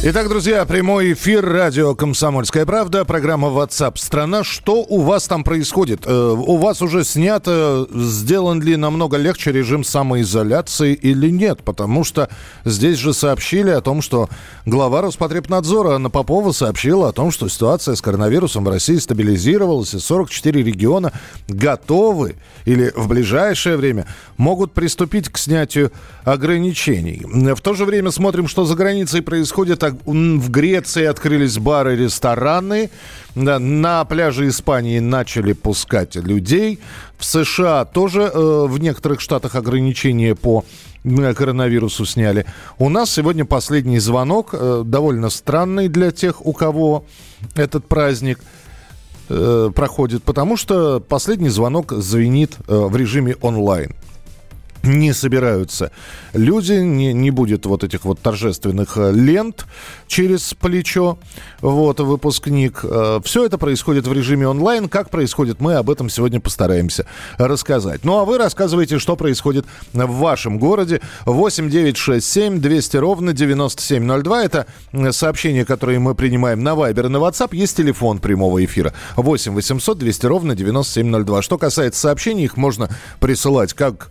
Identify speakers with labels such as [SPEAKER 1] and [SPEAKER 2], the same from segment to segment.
[SPEAKER 1] Итак, друзья, прямой эфир радио «Комсомольская правда», программа WhatsApp страна Что у вас там происходит? Э, у вас уже снято, сделан ли намного легче режим самоизоляции или нет? Потому что здесь же сообщили о том, что глава Роспотребнадзора Анна Попова сообщила о том, что ситуация с коронавирусом в России стабилизировалась, и 44 региона готовы или в ближайшее время могут приступить к снятию ограничений. В то же время смотрим, что за границей происходит в Греции открылись бары, рестораны. На пляже Испании начали пускать людей. В США тоже э, в некоторых штатах ограничения по коронавирусу сняли. У нас сегодня последний звонок, э, довольно странный для тех, у кого этот праздник э, проходит, потому что последний звонок звенит в режиме онлайн не собираются люди, не, не будет вот этих вот торжественных э, лент через плечо, вот, выпускник. Э, Все это происходит в режиме онлайн. Как происходит, мы об этом сегодня постараемся рассказать. Ну, а вы рассказывайте, что происходит в вашем городе. 8 9 6 7 200 ровно 9702. Это сообщение, которое мы принимаем на Viber и на WhatsApp. Есть телефон прямого эфира. 8 800 200 ровно 9702. Что касается сообщений, их можно присылать как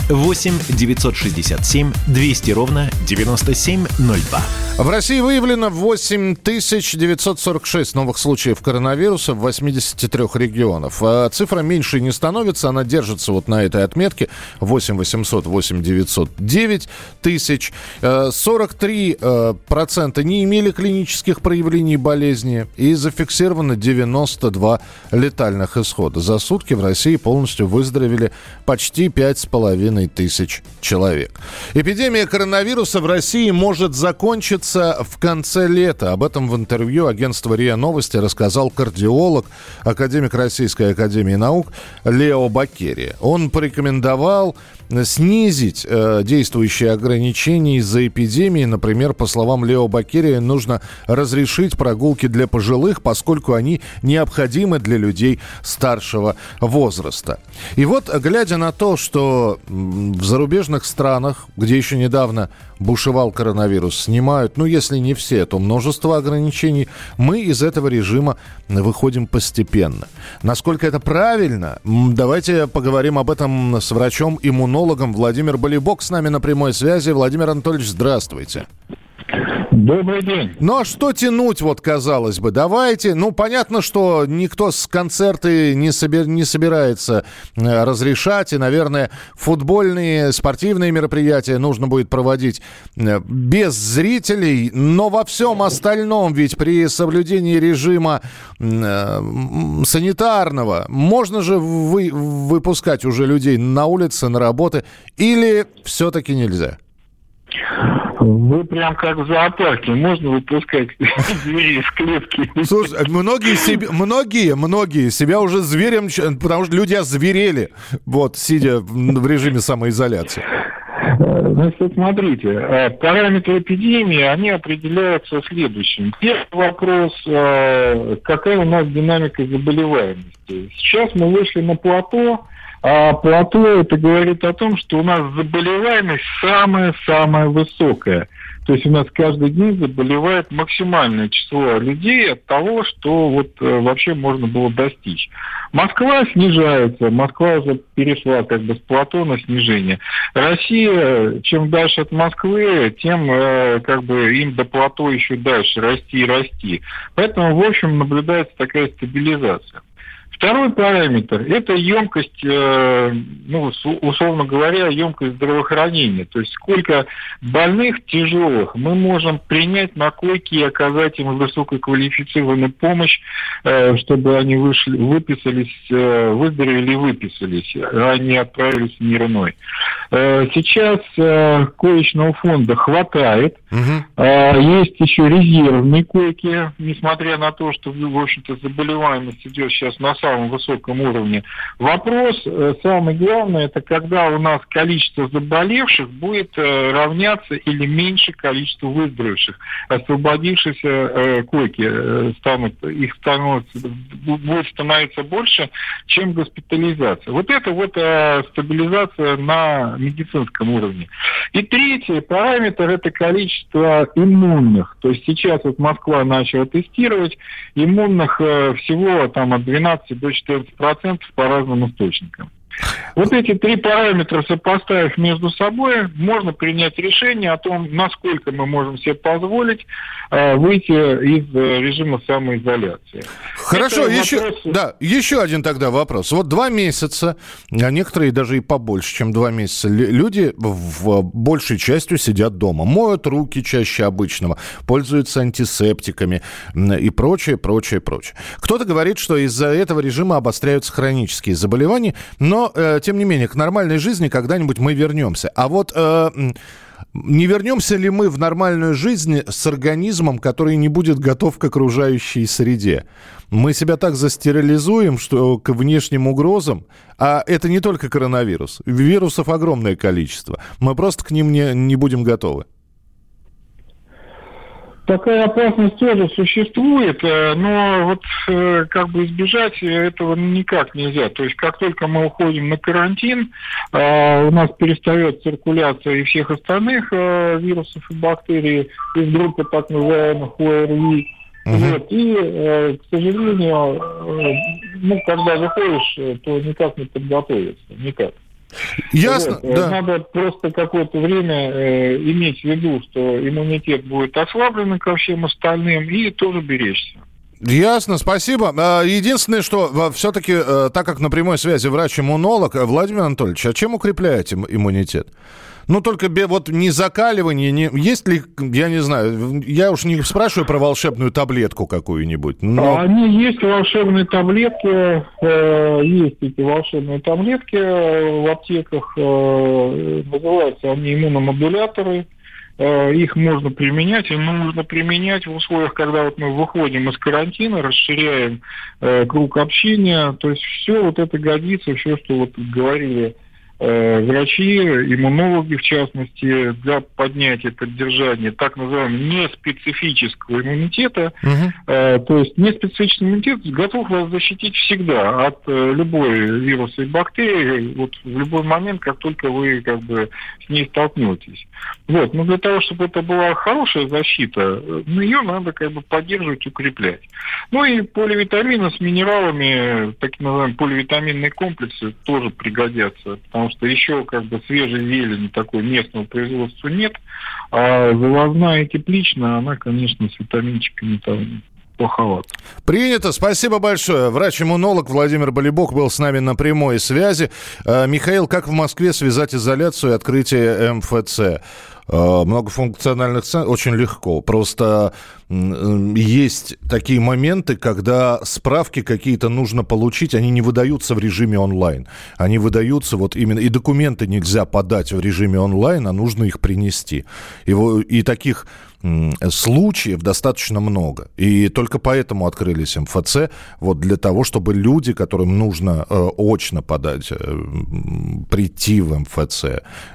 [SPEAKER 2] 8 967 200 ровно 9702.
[SPEAKER 1] В России выявлено 8 946 новых случаев коронавируса в 83 регионах. А цифра меньше не становится, она держится вот на этой отметке 8 800 8 909 тысяч. 43 э, э, не имели клинических проявлений болезни и зафиксировано 92 летальных исхода. За сутки в России полностью выздоровели почти 5,5 тысяч человек. Эпидемия коронавируса в России может закончиться в конце лета. Об этом в интервью агентства РИА Новости рассказал кардиолог, академик Российской Академии Наук Лео Бакерия. Он порекомендовал снизить э, действующие ограничения из-за эпидемии. Например, по словам Лео Бакерия, нужно разрешить прогулки для пожилых, поскольку они необходимы для людей старшего возраста. И вот, глядя на то, что в зарубежных странах, где еще недавно бушевал коронавирус, снимают, ну, если не все, то множество ограничений, мы из этого режима выходим постепенно. Насколько это правильно? Давайте поговорим об этом с врачом-иммунологом иммунологом Владимир Болибок с нами на прямой связи. Владимир Анатольевич, здравствуйте.
[SPEAKER 3] Добрый день.
[SPEAKER 1] Ну а что тянуть, вот казалось бы? Давайте. Ну, понятно, что никто с концерты не, собер... не собирается э, разрешать. И, наверное, футбольные, спортивные мероприятия нужно будет проводить э, без зрителей. Но во всем остальном, ведь при соблюдении режима э, санитарного, можно же вы... выпускать уже людей на улице, на работы. Или все-таки нельзя?
[SPEAKER 3] Вы прям как в зоопарке. Можно выпускать зверей из клетки.
[SPEAKER 1] Слушай, многие, себе, многие, многие себя уже зверем, потому что люди озверели, вот, сидя в режиме самоизоляции.
[SPEAKER 3] Значит, смотрите, э, параметры эпидемии, они определяются следующим. Первый вопрос, э, какая у нас динамика заболеваемости. Сейчас мы вышли на плато, а плато это говорит о том, что у нас заболеваемость самая-самая высокая. То есть у нас каждый день заболевает максимальное число людей от того, что вот э, вообще можно было достичь. Москва снижается, Москва уже перешла как бы с плато на снижение. Россия, чем дальше от Москвы, тем э, как бы им до плато еще дальше расти и расти. Поэтому, в общем, наблюдается такая стабилизация. Второй параметр – это емкость, э, ну, условно говоря, емкость здравоохранения. То есть сколько больных тяжелых мы можем принять на койке и оказать им высококвалифицированную помощь, э, чтобы они вышли, выписались, э, выздоровели и выписались, а не отправились в мир иной. Сейчас коечного фонда хватает. Угу. Есть еще резервные койки, несмотря на то, что, в общем-то, заболеваемость идет сейчас на самом высоком уровне. Вопрос, самый главный, это когда у нас количество заболевших будет равняться или меньше количеству выздоровевших. Освободившиеся койки станут, их становится, будет становиться больше, чем госпитализация. Вот это вот стабилизация на медицинском уровне. И третий параметр – это количество иммунных. То есть сейчас вот Москва начала тестировать иммунных э, всего там от 12 до 14 процентов по разным источникам. Вот эти три параметра, сопоставив между собой, можно принять решение о том, насколько мы можем себе позволить э, выйти из э, режима самоизоляции.
[SPEAKER 1] Хорошо, Это еще, вопрос... да, еще один тогда вопрос. Вот два месяца, а некоторые даже и побольше, чем два месяца, люди в большей частью сидят дома, моют руки чаще обычного, пользуются антисептиками и прочее, прочее, прочее. Кто-то говорит, что из-за этого режима обостряются хронические заболевания, но э, тем не менее, к нормальной жизни когда-нибудь мы вернемся. А вот э, не вернемся ли мы в нормальную жизнь с организмом, который не будет готов к окружающей среде? Мы себя так застерилизуем, что к внешним угрозам, а это не только коронавирус, вирусов огромное количество, мы просто к ним не, не будем готовы.
[SPEAKER 3] Такая опасность тоже существует, э, но вот э, как бы избежать этого никак нельзя. То есть как только мы уходим на карантин, э, у нас перестает циркуляция и всех остальных вирусов и бактерий из группы так называемых ОРВИ. Угу. Вот, и, к сожалению, ну, когда выходишь, то никак не подготовиться, никак.
[SPEAKER 1] Ясно,
[SPEAKER 3] вот.
[SPEAKER 1] да.
[SPEAKER 3] Надо просто какое-то время э, иметь в виду, что иммунитет будет ослаблен ко всем остальным, и тоже беречься.
[SPEAKER 1] Ясно, спасибо. А, единственное, что все-таки, э, так как на прямой связи врач-иммунолог, э, Владимир Анатольевич, а чем укрепляете иммунитет? Ну, только вот не закаливание, не... есть ли, я не знаю, я уж не спрашиваю про волшебную таблетку какую-нибудь. Но...
[SPEAKER 3] Они есть волшебные таблетки, э, есть эти волшебные таблетки в аптеках, э, называются они иммуномодуляторы. Э, их можно применять, и нужно применять в условиях, когда вот мы выходим из карантина, расширяем э, круг общения, то есть все вот это годится, все, что вот говорили Э, врачи, иммунологи в частности, для поднятия, поддержания так называемого неспецифического иммунитета. Угу. Э, то есть неспецифический иммунитет готов вас защитить всегда от э, любой вируса и бактерии, вот в любой момент, как только вы как бы с ней столкнетесь. Вот. Но для того, чтобы это была хорошая защита, ну, ее надо как бы поддерживать, укреплять. Ну и поливитамины с минералами, так называемые поливитаминные комплексы тоже пригодятся, потому что еще как бы свежей зелени такой местного производства нет, а завозная и тепличная, она, конечно, с витаминчиками там плоховато.
[SPEAKER 1] Принято. Спасибо большое. Врач-иммунолог Владимир Болибок был с нами на прямой связи. Э, Михаил, как в Москве связать изоляцию и открытие МФЦ? Э, многофункциональных центров очень легко. Просто есть такие моменты, когда справки какие-то нужно получить, они не выдаются в режиме онлайн. Они выдаются вот именно... И документы нельзя подать в режиме онлайн, а нужно их принести. И, и таких случаев достаточно много. И только поэтому открылись МФЦ, вот для того, чтобы люди, которым нужно э, очно подать, э, прийти в МФЦ,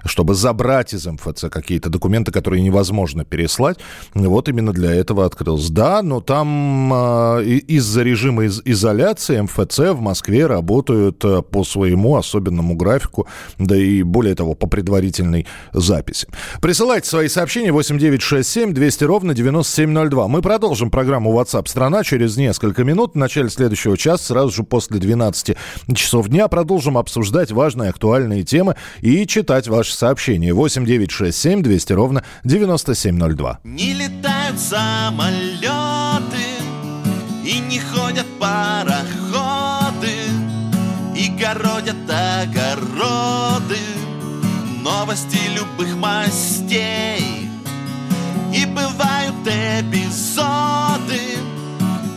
[SPEAKER 1] чтобы забрать из МФЦ какие-то документы, которые невозможно переслать, вот именно для этого открылся. Да, но там э, из-за режима из изоляции МФЦ в Москве работают э, по своему особенному графику, да и более того, по предварительной записи. Присылайте свои сообщения 8967 200 ровно 9702. Мы продолжим программу WhatsApp страна через несколько минут. В начале следующего часа, сразу же после 12 часов дня, продолжим обсуждать важные актуальные темы и читать ваши сообщения. 8967 200 ровно 9702.
[SPEAKER 4] Не летают самолеты и не ходят пароходы и городят огороды новости любых мастей бывают эпизоды.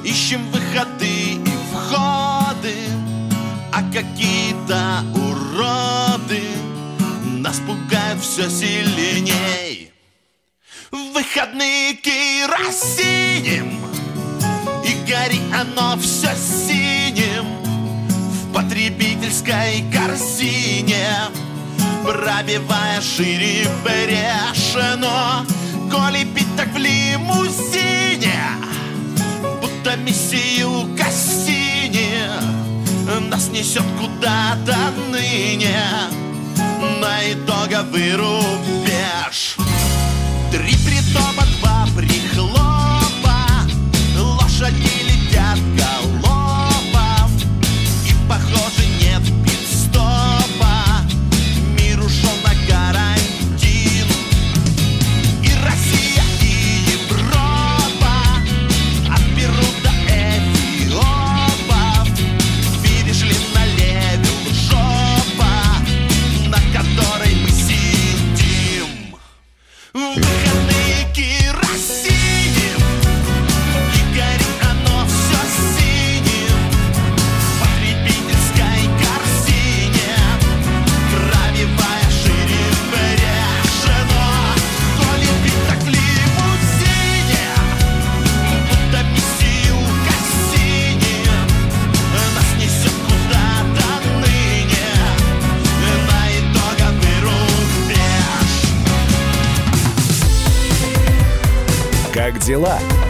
[SPEAKER 4] Ищем выходы и входы А какие-то уроды нас пугают все сильней. В выходные керосинем И гори оно все синим В потребительской корзине Пробивая шире брешено Коли пить так в лимузине Будто миссию Кассини Нас несет куда-то ныне. На итоговый рубеж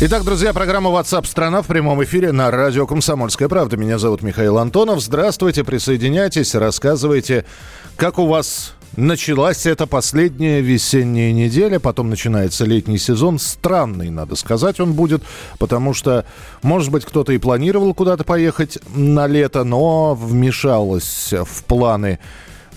[SPEAKER 1] Итак, друзья, программа WhatsApp страна в прямом эфире на радио Комсомольская правда. Меня зовут Михаил Антонов. Здравствуйте, присоединяйтесь, рассказывайте, как у вас началась эта последняя весенняя неделя, потом начинается летний сезон. Странный, надо сказать, он будет, потому что, может быть, кто-то и планировал куда-то поехать на лето, но вмешалась в планы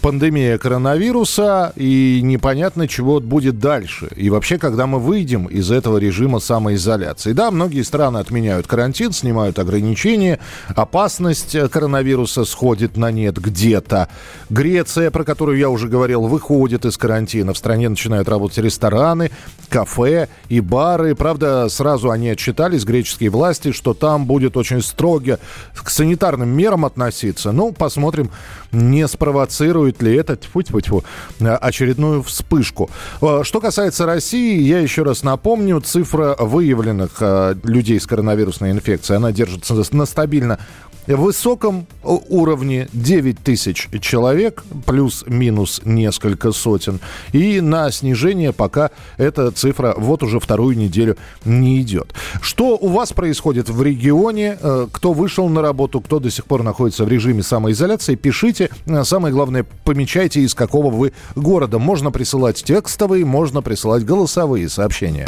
[SPEAKER 1] пандемия коронавируса, и непонятно, чего будет дальше. И вообще, когда мы выйдем из этого режима самоизоляции. Да, многие страны отменяют карантин, снимают ограничения, опасность коронавируса сходит на нет где-то. Греция, про которую я уже говорил, выходит из карантина. В стране начинают работать рестораны, кафе и бары. Правда, сразу они отчитались, греческие власти, что там будет очень строго к санитарным мерам относиться. Ну, посмотрим, не спровоцирует ли это тьфу -тьфу -тьфу, очередную вспышку. Э, Что касается России, я еще раз напомню, цифра выявленных э, людей с коронавирусной инфекцией, она держится на стабильно высоком уровне 9 тысяч человек, плюс-минус несколько сотен. И на снижение пока эта цифра вот уже вторую неделю не идет. Что у вас происходит в регионе? Э, Кто вышел на работу, кто до сих пор находится в режиме самоизоляции, пишите. Э, Самое главное, помечайте, из какого вы города. Можно присылать текстовые, можно присылать голосовые сообщения.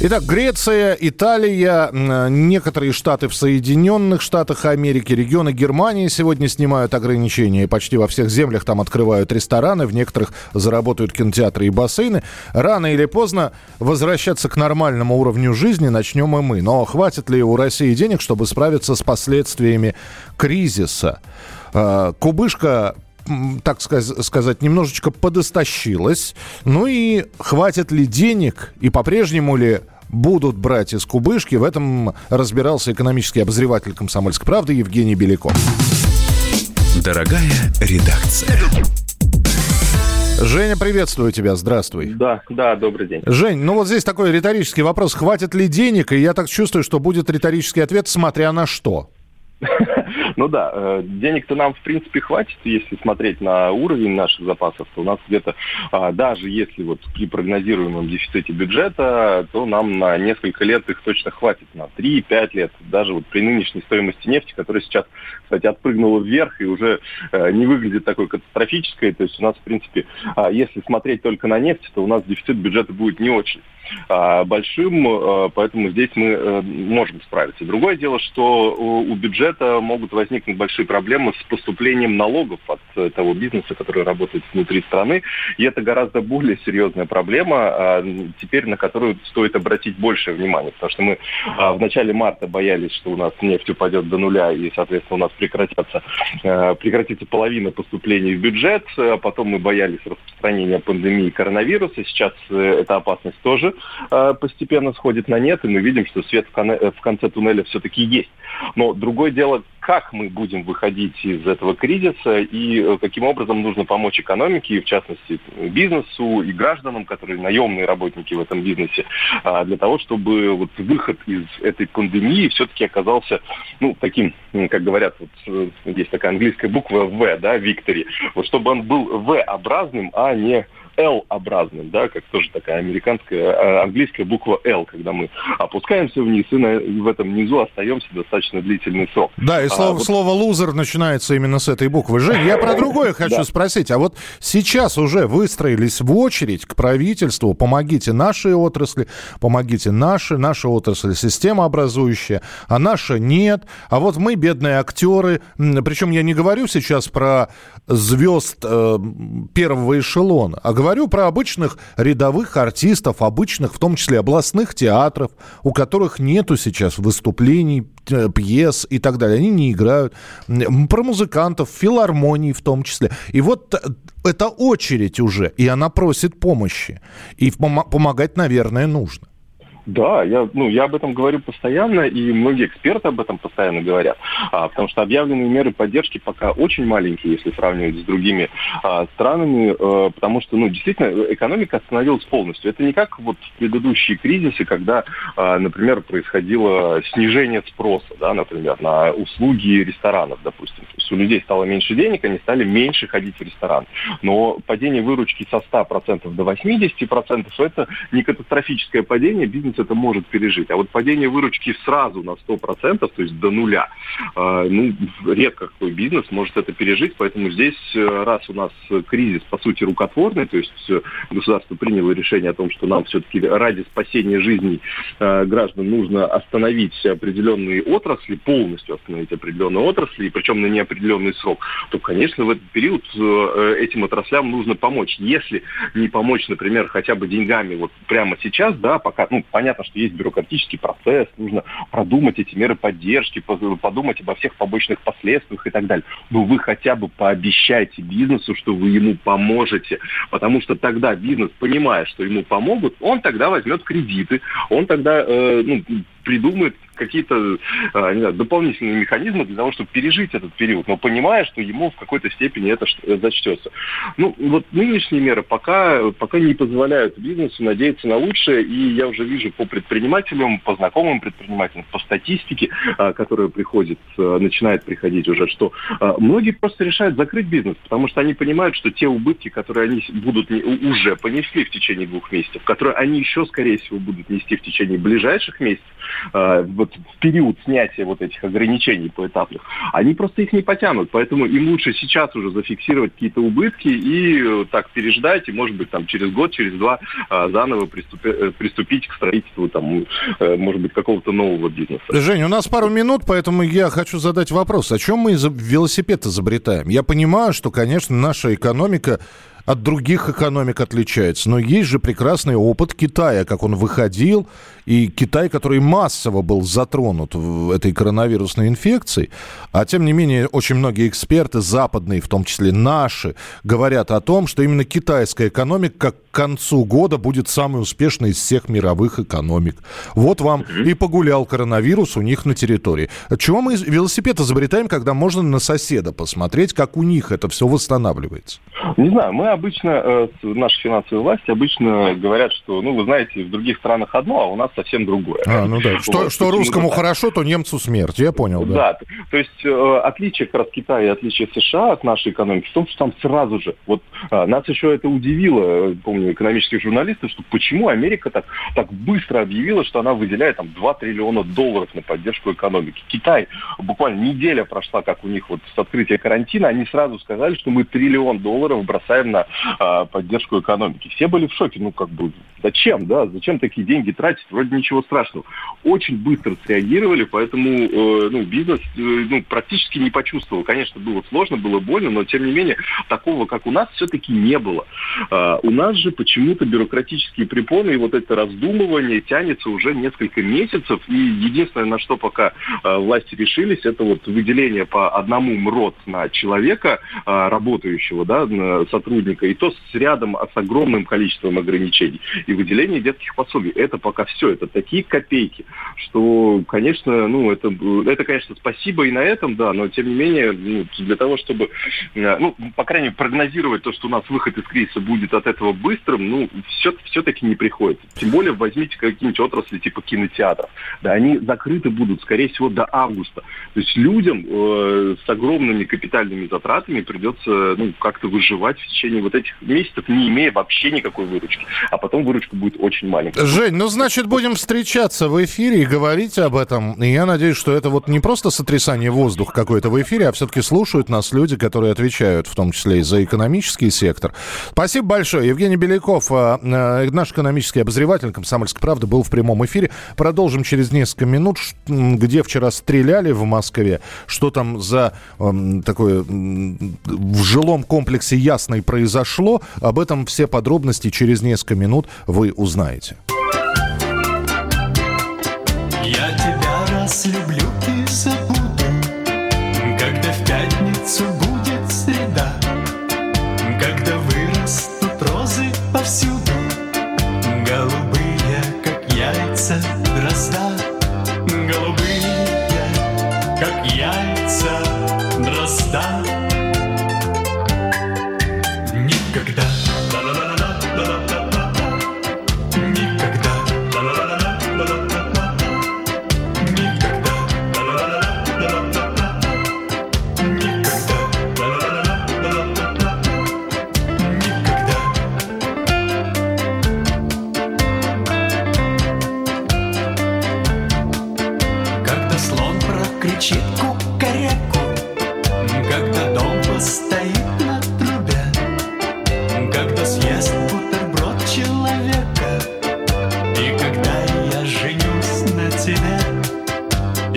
[SPEAKER 1] Итак, Греция, Италия, некоторые штаты в Соединенных Штатах Америки, регионы Германии сегодня снимают ограничения. Почти во всех землях там открывают рестораны, в некоторых заработают кинотеатры и бассейны. Рано или поздно возвращаться к нормальному уровню жизни начнем и мы. Но хватит ли у России денег, чтобы справиться с последствиями кризиса? А, Кубышка так сказ- сказать, немножечко подостащилась. Ну и хватит ли денег и по-прежнему ли будут брать из кубышки? В этом разбирался экономический обозреватель «Комсомольской правды» Евгений Беляков.
[SPEAKER 2] Дорогая редакция.
[SPEAKER 1] Женя, приветствую тебя, здравствуй.
[SPEAKER 5] Да, да, добрый день.
[SPEAKER 1] Жень, ну вот здесь такой риторический вопрос. Хватит ли денег? И я так чувствую, что будет риторический ответ, смотря на что.
[SPEAKER 5] Ну да, э, денег-то нам, в принципе, хватит, если смотреть на уровень наших запасов, то у нас где-то, а, даже если вот при прогнозируемом дефиците бюджета, то нам на несколько лет их точно хватит, на 3-5 лет, даже вот при нынешней стоимости нефти, которая сейчас, кстати, отпрыгнула вверх и уже э, не выглядит такой катастрофической, то есть у нас, в принципе, а, если смотреть только на нефть, то у нас дефицит бюджета будет не очень а, большим, э, поэтому здесь мы можем справиться. Другое дело, что у бюджета могут возникнуть возникнут большие проблемы с поступлением налогов от э, того бизнеса, который работает внутри страны. И это гораздо более серьезная проблема, а, теперь на которую стоит обратить большее внимание. Потому что мы а, в начале марта боялись, что у нас нефть упадет до нуля, и, соответственно, у нас прекратятся, э, прекратится половина поступлений в бюджет. А потом мы боялись распространения пандемии коронавируса. Сейчас э, эта опасность тоже постепенно сходит на нет, и мы видим, что свет в конце туннеля все-таки есть. Но другое дело, как мы будем выходить из этого кризиса и э, каким образом нужно помочь экономике, в частности бизнесу и гражданам, которые наемные работники в этом бизнесе, а, для того, чтобы вот выход из этой пандемии все-таки оказался, ну, таким, как говорят, вот э, есть такая английская буква В, да, Виктори, вот чтобы он был В-образным, а не L-образным, да, как тоже такая американская, э, английская буква L, когда мы опускаемся вниз и, на, в этом низу остаемся достаточно длительный срок.
[SPEAKER 1] Да, и а, слово, вот... слово лузер начинается именно с этой буквы. Жень, я про другое хочу спросить. А вот сейчас уже выстроились в очередь к правительству, помогите нашей отрасли, помогите наши, наша отрасль системообразующая, а наша нет. А вот мы, бедные актеры, причем я не говорю сейчас про звезд э, первого эшелона, а говорю говорю про обычных рядовых артистов, обычных, в том числе областных театров, у которых нету сейчас выступлений, э, пьес и так далее. Они не играют. Про музыкантов, филармонии в том числе. И вот э, это очередь уже, и она просит помощи. И помогать, наверное, нужно.
[SPEAKER 5] Да, я, ну, я об этом говорю постоянно, и многие эксперты об этом постоянно говорят, а, потому что объявленные меры поддержки пока очень маленькие, если сравнивать с другими а, странами, а, потому что, ну, действительно, экономика остановилась полностью. Это не как вот в предыдущие кризисы, когда, а, например, происходило снижение спроса, да, например, на услуги ресторанов, допустим. То есть у людей стало меньше денег, они стали меньше ходить в ресторан. Но падение выручки со 100% до 80% это не катастрофическое падение, бизнес это может пережить. А вот падение выручки сразу на 100%, то есть до нуля, э, ну, редко какой бизнес может это пережить, поэтому здесь, э, раз у нас кризис, по сути, рукотворный, то есть э, государство приняло решение о том, что нам все-таки ради спасения жизней граждан нужно остановить определенные отрасли, полностью остановить определенные отрасли, причем на неопределенный срок, то, конечно, в этот период этим отраслям нужно помочь. Если не помочь, например, хотя бы деньгами вот прямо сейчас, да, пока, ну, понятно, понятно, что есть бюрократический процесс, нужно продумать эти меры поддержки, подумать обо всех побочных последствиях и так далее. Но вы хотя бы пообещайте бизнесу, что вы ему поможете, потому что тогда бизнес, понимая, что ему помогут, он тогда возьмет кредиты, он тогда э, ну, придумает какие-то а, знаю, дополнительные механизмы для того, чтобы пережить этот период, но понимая, что ему в какой-то степени это зачтется. Ну, вот нынешние меры пока, пока не позволяют бизнесу надеяться на лучшее, и я уже вижу по предпринимателям, по знакомым предпринимателям, по статистике, а, которая приходит, а, начинает приходить уже, что многие просто решают закрыть бизнес, потому что они понимают, что те убытки, которые они будут уже понесли в течение двух месяцев, которые они еще, скорее всего, будут нести в течение ближайших месяцев, вот в период снятия вот этих ограничений поэтапных, они просто их не потянут. Поэтому им лучше сейчас уже зафиксировать какие-то убытки и э, так переждать, и, может быть, там через год, через два э, заново приступи, э, приступить к строительству, там, может быть, какого-то нового бизнеса.
[SPEAKER 1] Жень, у нас пару минут, поэтому я хочу задать вопрос. О чем мы велосипед изобретаем? Я понимаю, что, конечно, наша экономика от других экономик отличается. Но есть же прекрасный опыт Китая, как он выходил, и Китай, который массово был затронут в этой коронавирусной инфекцией. А тем не менее, очень многие эксперты, западные, в том числе наши, говорят о том, что именно китайская экономика к концу года будет самой успешной из всех мировых экономик. Вот вам и погулял коронавирус у них на территории. Чего мы велосипед изобретаем, когда можно на соседа посмотреть, как у них это все восстанавливается?
[SPEAKER 5] Не знаю, мы обычно, э, наши финансовые власти обычно говорят, что, ну, вы знаете, в других странах одно, а у нас совсем другое.
[SPEAKER 1] А, ну да. Что,
[SPEAKER 5] Вот,
[SPEAKER 1] что русскому хорошо, то немцу смерть. Я понял, да.
[SPEAKER 5] Да, то есть э, отличие как раз Китая и отличие США от нашей экономики в том, что там сразу же, вот а, нас еще это удивило, помню, экономических журналистов, что почему Америка так, так быстро объявила, что она выделяет там 2 триллиона долларов на поддержку экономики. Китай, буквально неделя прошла, как у них вот с открытия карантина, они сразу сказали, что мы триллион долларов бросаем на а, поддержку экономики. Все были в шоке, ну как бы, зачем, да, зачем такие деньги тратить, вроде ничего страшного. Очень быстро среагировали, поэтому э, ну, бизнес э, ну, практически не почувствовал. Конечно, было сложно, было больно, но тем не менее такого, как у нас, все-таки не было. А, у нас же почему-то бюрократические препоны и вот это раздумывание тянется уже несколько месяцев, и единственное, на что пока а, власти решились, это вот выделение по одному МРОД на человека, а, работающего, да, на сотрудника, и то с рядом, а, с огромным количеством ограничений, и выделение детских пособий. Это пока все, это такие копейки, что, конечно, ну, это, это, конечно, спасибо и на этом, да, но, тем не менее, ну, для того, чтобы, э, ну, по крайней мере, прогнозировать то, что у нас выход из кризиса будет от этого быстрым, ну, все, все-таки не приходится. Тем более, возьмите какие-нибудь отрасли типа кинотеатров. Да, они закрыты будут, скорее всего, до августа. То есть людям э, с огромными капитальными затратами придется, ну, как-то выживать в течение вот этих месяцев, не имея вообще никакой выручки. А потом выручка будет очень маленькая.
[SPEAKER 1] Жень, ну значит будем встречаться в эфире и говорить об этом. И я надеюсь, что это вот не просто сотрясание воздуха какое-то в эфире, а все-таки слушают нас люди, которые отвечают, в том числе и за экономический сектор. Спасибо большое. Евгений Беляков, э, э, наш экономический обозреватель «Комсомольской правды», был в прямом эфире. Продолжим через несколько минут, где вчера стреляли в Москве, что там за такое в жилом комплексе Ясный произошло. Об этом все подробности через несколько минут вы узнаете.
[SPEAKER 6] Я тебя раз люблю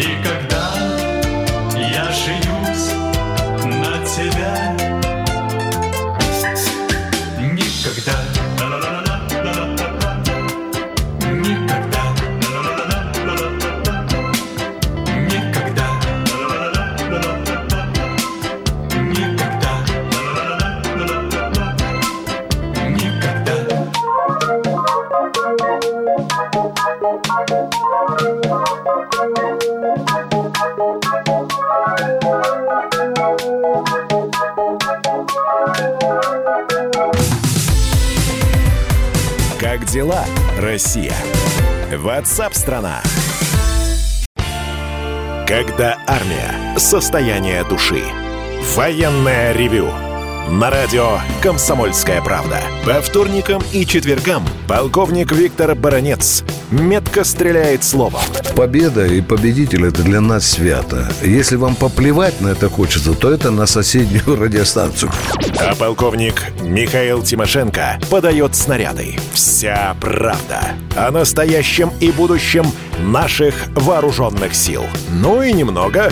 [SPEAKER 6] И
[SPEAKER 2] Ватсап-страна! Когда армия. Состояние души. Военное ревю. На радио «Комсомольская правда». По вторникам и четвергам полковник Виктор Баранец метко стреляет словом.
[SPEAKER 7] Победа и победитель – это для нас свято. Если вам поплевать на это хочется, то это на соседнюю радиостанцию.
[SPEAKER 2] А полковник Михаил Тимошенко подает снаряды. Вся правда о настоящем и будущем наших вооруженных сил. Ну и немного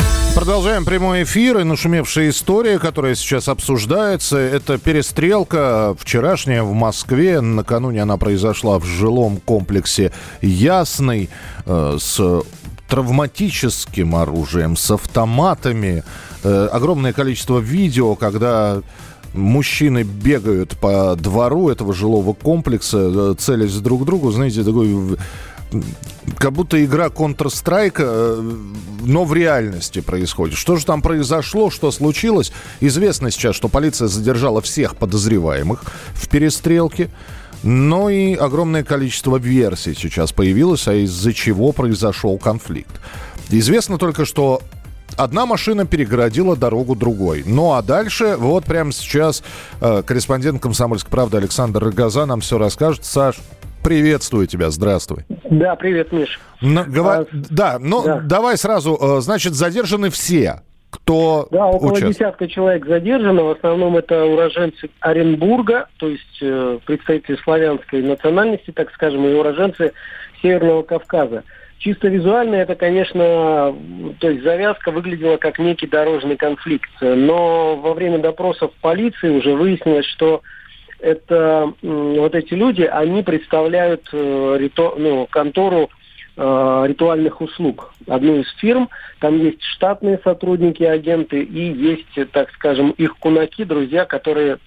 [SPEAKER 1] Продолжаем прямой эфир и нашумевшая история, которая сейчас обсуждается. Это перестрелка вчерашняя в Москве. Накануне она произошла в жилом комплексе Ясный э, с травматическим оружием, с автоматами. Э, огромное количество видео, когда мужчины бегают по двору этого жилого комплекса, э, целясь друг к другу. Знаете, такой как будто игра Counter-Strike, э, но в реальности происходит. Что же там произошло, что случилось? Известно сейчас, что полиция задержала всех подозреваемых в перестрелке. Но и огромное количество версий сейчас появилось, а из-за чего произошел конфликт. Известно только, что Одна машина перегородила дорогу другой. Ну а дальше, вот прямо сейчас э, корреспондент «Комсомольской правды» Александр Рогоза нам все расскажет. Саш, приветствую тебя, здравствуй.
[SPEAKER 8] Да, привет, Миш.
[SPEAKER 1] Ну, гова-
[SPEAKER 8] А,
[SPEAKER 1] Да, ну
[SPEAKER 8] да.
[SPEAKER 1] давай сразу, э, значит, задержаны все, кто
[SPEAKER 8] Да, около
[SPEAKER 1] участвует.
[SPEAKER 8] десятка человек задержано. В основном это уроженцы Оренбурга, то есть э, представители славянской национальности, так скажем, и уроженцы Северного Кавказа. Чисто визуально это, конечно, то есть завязка выглядела как некий дорожный конфликт. Но во время допросов полиции уже выяснилось, что это вот эти люди, они представляют э, риту- ну, контору э, ритуальных услуг. Одну из фирм, там есть штатные сотрудники, агенты, и есть, так скажем, их кунаки, друзья, которые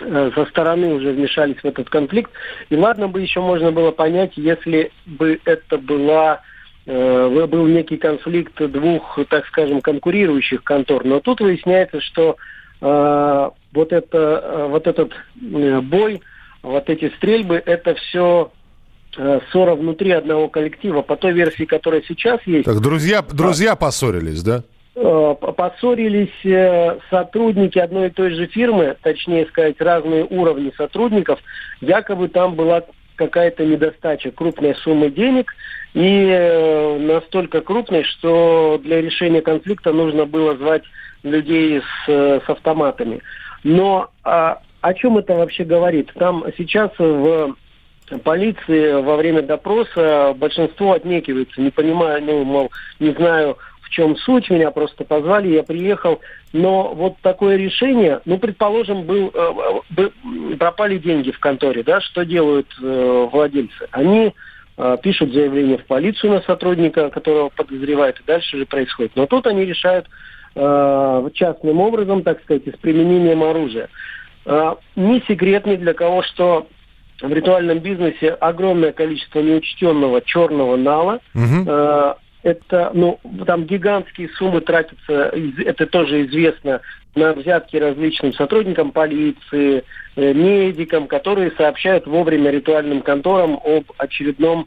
[SPEAKER 8] э, со стороны уже вмешались в этот конфликт. И ладно бы еще можно было понять, если бы это была э, был некий конфликт двух, так скажем, конкурирующих контор. Но тут выясняется, что э, вот, это, э, вот этот э, бой, вот эти стрельбы, это все ссора внутри одного коллектива. По той версии, которая сейчас есть,
[SPEAKER 1] Так, друзья, друзья поссорились, да?
[SPEAKER 8] Поссорились сотрудники одной и той же фирмы, точнее сказать, разные уровни сотрудников. Якобы там была какая-то недостача крупной суммы денег и э, настолько крупной, что для решения конфликта нужно было звать людей с, э, с автоматами. Но а, о чем это вообще говорит? Там сейчас в полиции во время допроса большинство отнекивается, не понимая, ну, мол, не знаю, в чем суть, меня просто позвали, я приехал. Но вот такое решение, ну, предположим, был, э, бы- пропали деньги в конторе, да, что делают э, владельцы? Они э, пишут заявление в полицию на сотрудника, которого подозревают, и дальше же происходит. Но тут они решают э, частным образом, так сказать, с применением оружия. Э, не секрет ни для кого, что в ритуальном бизнесе огромное количество неучтенного черного нала.
[SPEAKER 1] Мгм.
[SPEAKER 8] Э, Это, ну, там гигантские суммы тратятся, это тоже известно, на взятки различным сотрудникам полиции, э, медикам, которые сообщают вовремя ритуальным конторам об очередном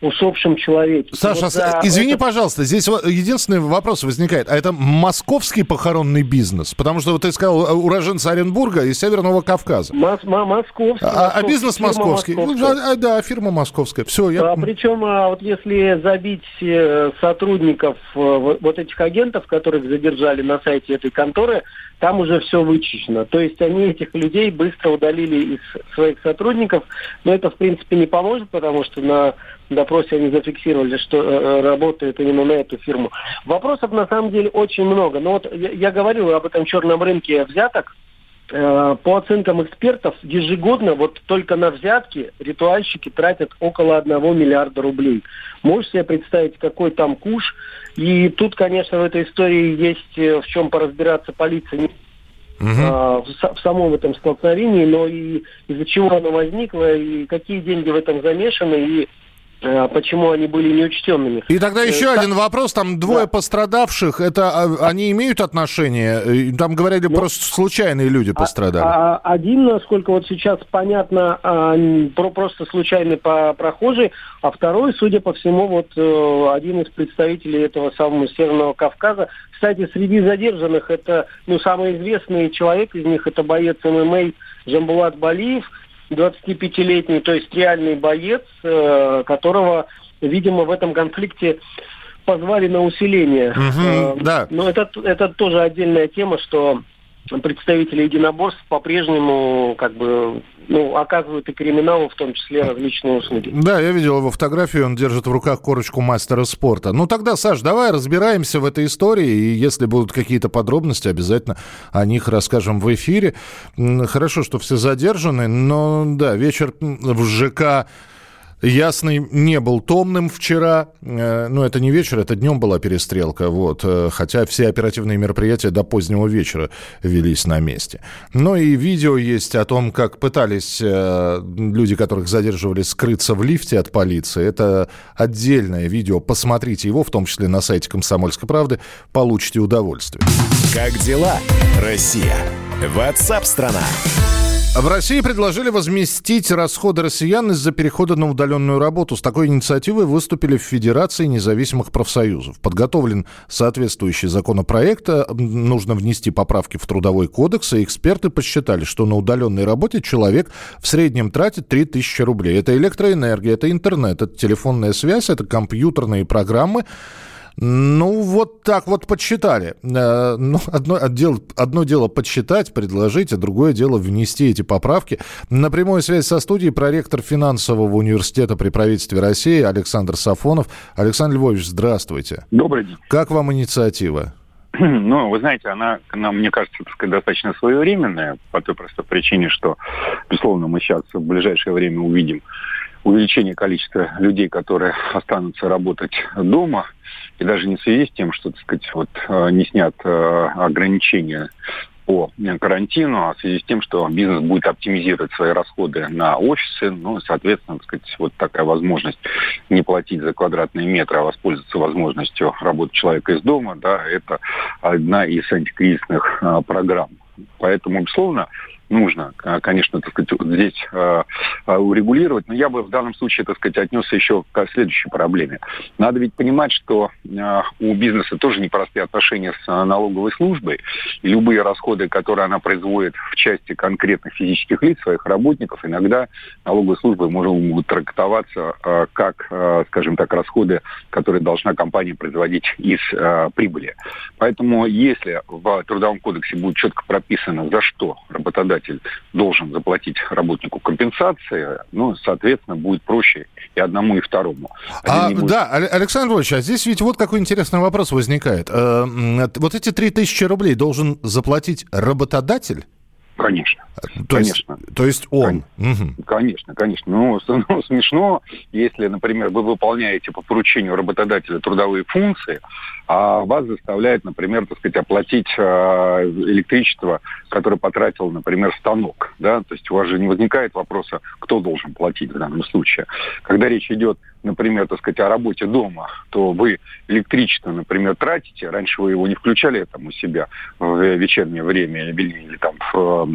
[SPEAKER 8] усопшем человеке.
[SPEAKER 1] Саша,
[SPEAKER 8] Вот за
[SPEAKER 1] извини,
[SPEAKER 8] это-
[SPEAKER 1] пожалуйста, здесь единственный вопрос возникает. А это московский похоронный бизнес? Потому что вот ты сказал э, уроженцы Оренбурга и Северного Кавказа.
[SPEAKER 8] Мос- мо- московский,
[SPEAKER 1] А, а бизнес
[SPEAKER 8] фирма
[SPEAKER 1] московский? Ну,
[SPEAKER 8] московская.
[SPEAKER 1] а, да, фирма московская. Все, я...
[SPEAKER 8] А, причем, а, вот если забить э, сотрудников э, вот этих агентов, которых задержали на сайте этой конторы, там уже все вычищено. То есть они этих людей быстро удалили из своих сотрудников, но это, в принципе, не поможет, потому что на допросе они зафиксировали, что э, работает именно на эту фирму. Вопросов на самом деле очень много. Но вот я, я говорил об этом черном рынке взяток. Э, По оценкам экспертов, ежегодно вот только на взятки ритуальщики тратят около 1 миллиарда рублей. Можешь себе представить, какой там куш? И тут, конечно, в этой истории есть э, в чем поразбираться полиция не а, в, са- в самом этом столкновении, но и из-за чего оно возникло, и какие деньги в этом замешаны, и э, почему они были неучтенными.
[SPEAKER 1] И тогда
[SPEAKER 8] Э,
[SPEAKER 1] еще
[SPEAKER 8] та-
[SPEAKER 1] один вопрос. Там двое
[SPEAKER 8] Да.
[SPEAKER 1] пострадавших. Это а, они имеют отношение? Э, Там говорили,
[SPEAKER 8] Ну,
[SPEAKER 1] просто случайные люди пострадали.
[SPEAKER 8] А, а один, насколько вот сейчас понятно, а, про, просто случайный по, прохожий, а второй, судя по всему, вот э, один из представителей этого самого Северного Кавказа. Кстати, среди задержанных это, ну, самый известный человек из них, это боец ММА Жамбулат Балиев, 25-летний, то есть реальный боец, э, которого, видимо, в этом конфликте позвали на усиление. Э,
[SPEAKER 1] да.
[SPEAKER 8] Но это, это тоже отдельная тема, что представители единоборств по-прежнему как бы ну, оказывают и криминалу, в том числе различные услуги.
[SPEAKER 1] Да, я видел его фотографию, он держит в руках корочку мастера спорта. Ну тогда, Саш, давай разбираемся в этой истории, и если будут какие-то подробности, обязательно о них расскажем в эфире. Хорошо, что все задержаны, но да, вечер в ЖК Ясный не был томным вчера. Э, Ну, это не вечер, это днем была перестрелка. Вот. Э, Хотя все оперативные мероприятия до позднего вечера велись на месте. Но и видео есть о том, как пытались э, люди, которых задерживали, скрыться в лифте от полиции. Это отдельное видео. Посмотрите его, в том числе на сайте «Комсомольской правды». Получите удовольствие.
[SPEAKER 2] Как дела, Россия? Ватсап-страна!
[SPEAKER 1] В России предложили возместить расходы россиян из-за перехода на удаленную работу. С такой инициативой выступили в Федерации независимых профсоюзов. Подготовлен соответствующий законопроект. Э, Нужно внести поправки в Трудовой кодекс. И эксперты посчитали, что на удаленной работе человек в среднем тратит 3000 рублей. Это электроэнергия, это интернет, это телефонная связь, это компьютерные программы. Ну, вот так вот подсчитали. Э, Ну, одно, отдел- одно дело подсчитать, предложить, а другое дело внести эти поправки. На прямую связь со студией проректор финансового университета при правительстве России Александр Сафонов. Александр Львович, здравствуйте.
[SPEAKER 9] Добрый день.
[SPEAKER 1] Как вам инициатива?
[SPEAKER 9] Ну, вы знаете, она, она, мне кажется, так сказать, достаточно своевременная, по той простой причине, что, безусловно, мы сейчас в ближайшее время увидим увеличение количества людей, которые останутся работать дома, и даже не в связи с тем, что, так сказать, вот э, не снят э, ограничения по карантину, а в связи с тем, что бизнес будет оптимизировать свои расходы на офисы, ну, и, соответственно, так сказать, вот такая возможность не платить за квадратные метры, а воспользоваться возможностью работы человека из дома, да, это одна из антикризисных а, программ. Поэтому, безусловно, нужно, конечно, так сказать, здесь а, а, урегулировать, но я бы в данном случае, так сказать, отнесся еще к следующей проблеме. Надо ведь понимать, что а, у бизнеса тоже непростые отношения с налоговой службой, и любые расходы, которые она производит в части конкретных физических лиц, своих работников, иногда налоговой службой могут трактоваться как, скажем так, расходы, которые должна компания производить из прибыли. Поэтому если в Трудовом кодексе будет четко прописано, за что работодатель должен заплатить работнику компенсации, ну, соответственно, будет проще и одному, и второму.
[SPEAKER 1] А,
[SPEAKER 9] Один будет-
[SPEAKER 1] да, Але- Александр Львович, а здесь ведь вот какой интересный вопрос возникает. Э, Вот эти 3000 рублей должен заплатить работодатель?
[SPEAKER 9] Конечно.
[SPEAKER 1] То есть,
[SPEAKER 9] Конечно.
[SPEAKER 1] то есть он.
[SPEAKER 9] Конечно, конечно. Ну, ну, смешно, если, например, вы выполняете по поручению работодателя трудовые функции, а вас заставляет, например, так сказать, оплатить э, электричество, которое потратил, например, станок. Да? То есть у вас же не возникает вопроса, кто должен платить в данном случае. Когда речь идет, например, так сказать, о работе дома, то вы электричество, например, тратите. Раньше вы его не включали там у себя в вечернее время или, или там в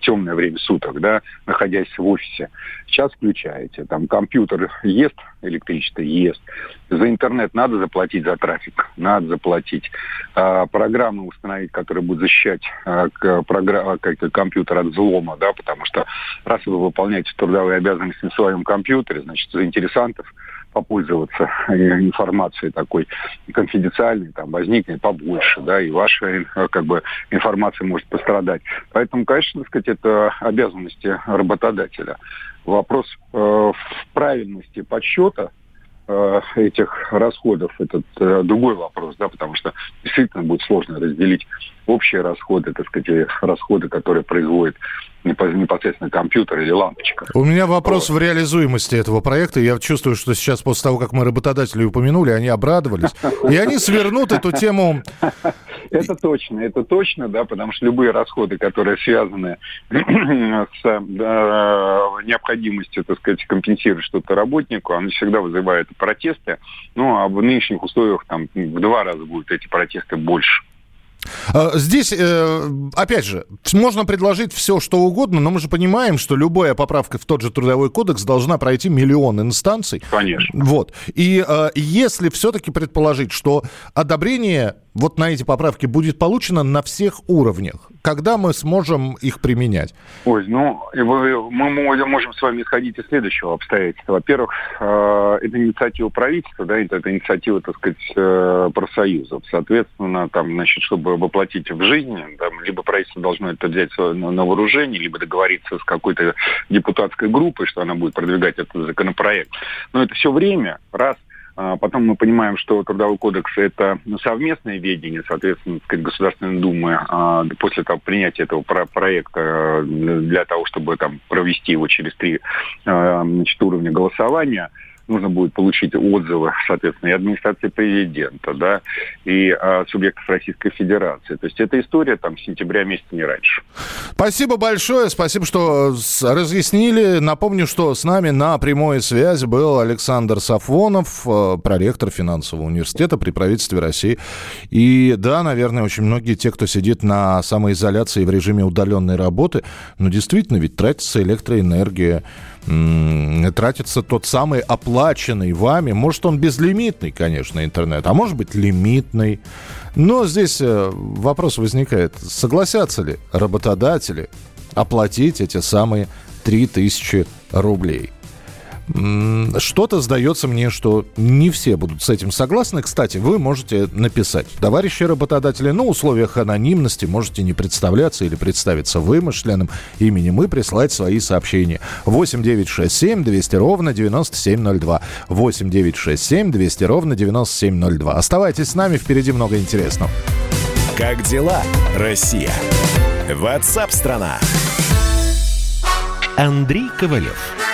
[SPEAKER 9] темное время суток, да, находясь в офисе. Сейчас включаете. Там компьютер ест электричество, ест. За интернет надо заплатить за трафик, надо заплатить. А, программы установить, которые будут защищать а, к- програ- как-то компьютер от взлома, да, потому что раз вы выполняете трудовые обязанности на своем компьютере, значит, заинтересантов попользоваться э, информацией такой конфиденциальной, там возникнет побольше, да, и ваша э, как бы информация может пострадать. Поэтому, конечно, так сказать, это обязанности работодателя. Вопрос э, в правильности подсчета этих расходов, этот э, другой вопрос, да, потому что действительно будет сложно разделить общие расходы, так сказать, и расходы, которые производит непо- непосредственно компьютер или лампочка.
[SPEAKER 1] У меня вопрос в реализуемости этого проекта. Я чувствую, что сейчас, после того, как мы работодателей упомянули, они обрадовались. И они свернут эту тему.
[SPEAKER 9] Это точно, это точно, да, потому что любые расходы, которые связаны с да, необходимостью, так сказать, компенсировать что-то работнику, они всегда вызывают протесты. Ну, а в нынешних условиях там в два раза будут эти протесты больше.
[SPEAKER 1] А, Здесь, э, опять же, можно предложить все, что угодно, но мы же понимаем, что любая поправка в тот же трудовой кодекс должна пройти миллион инстанций.
[SPEAKER 9] Конечно.
[SPEAKER 1] Вот. И э, если все-таки предположить, что одобрение вот на эти поправки будет получено на всех уровнях, когда мы сможем их применять?
[SPEAKER 9] Ой, ну, мы мо- можем с вами исходить из следующего обстоятельства. Во-первых, э, это инициатива правительства, да, это, инициатива, так сказать, э, профсоюзов. Соответственно, там, значит, чтобы воплотить в жизнь. Там, либо правительство должно это взять на, вооружение, либо договориться с какой-то депутатской группой, что она будет продвигать этот законопроект. Но это все время, раз – потом мы понимаем, что трудовой кодекс – это совместное ведение, соответственно, сказать, Государственной Думы а после того принятия этого проекта э, для того, чтобы там, провести его через три э, значит, уровня голосования – нужно будет получить отзывы, соответственно, и администрации президента, да, и а, субъектов Российской Федерации. То есть эта история там с сентября месяца не раньше.
[SPEAKER 1] Спасибо большое, спасибо, что разъяснили. Напомню, что с нами на прямой связи был Александр Сафонов, э, проректор финансового университета при правительстве России. И да, наверное, очень многие те, кто сидит на самоизоляции в режиме удаленной работы, ну действительно, ведь тратится электроэнергия, тратится тот самый оплаченный вами. Может, он безлимитный, конечно, интернет, а может быть, лимитный. Но здесь э, вопрос возникает, согласятся ли работодатели оплатить эти самые 3000 рублей? Что-то сдается мне, что не все будут с этим согласны. Кстати, вы можете написать. Товарищи работодатели, на условиях анонимности можете не представляться или представиться вымышленным именем и прислать свои сообщения. 8 9 6 7 200 ровно 9702. 8 9 6 7 200 ровно 9702. Оставайтесь с нами, впереди много интересного.
[SPEAKER 2] Как дела, Россия? Ватсап-страна! Андрей Ковалев.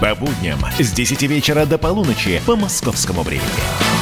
[SPEAKER 2] По будням с 10 вечера до полуночи по московскому времени.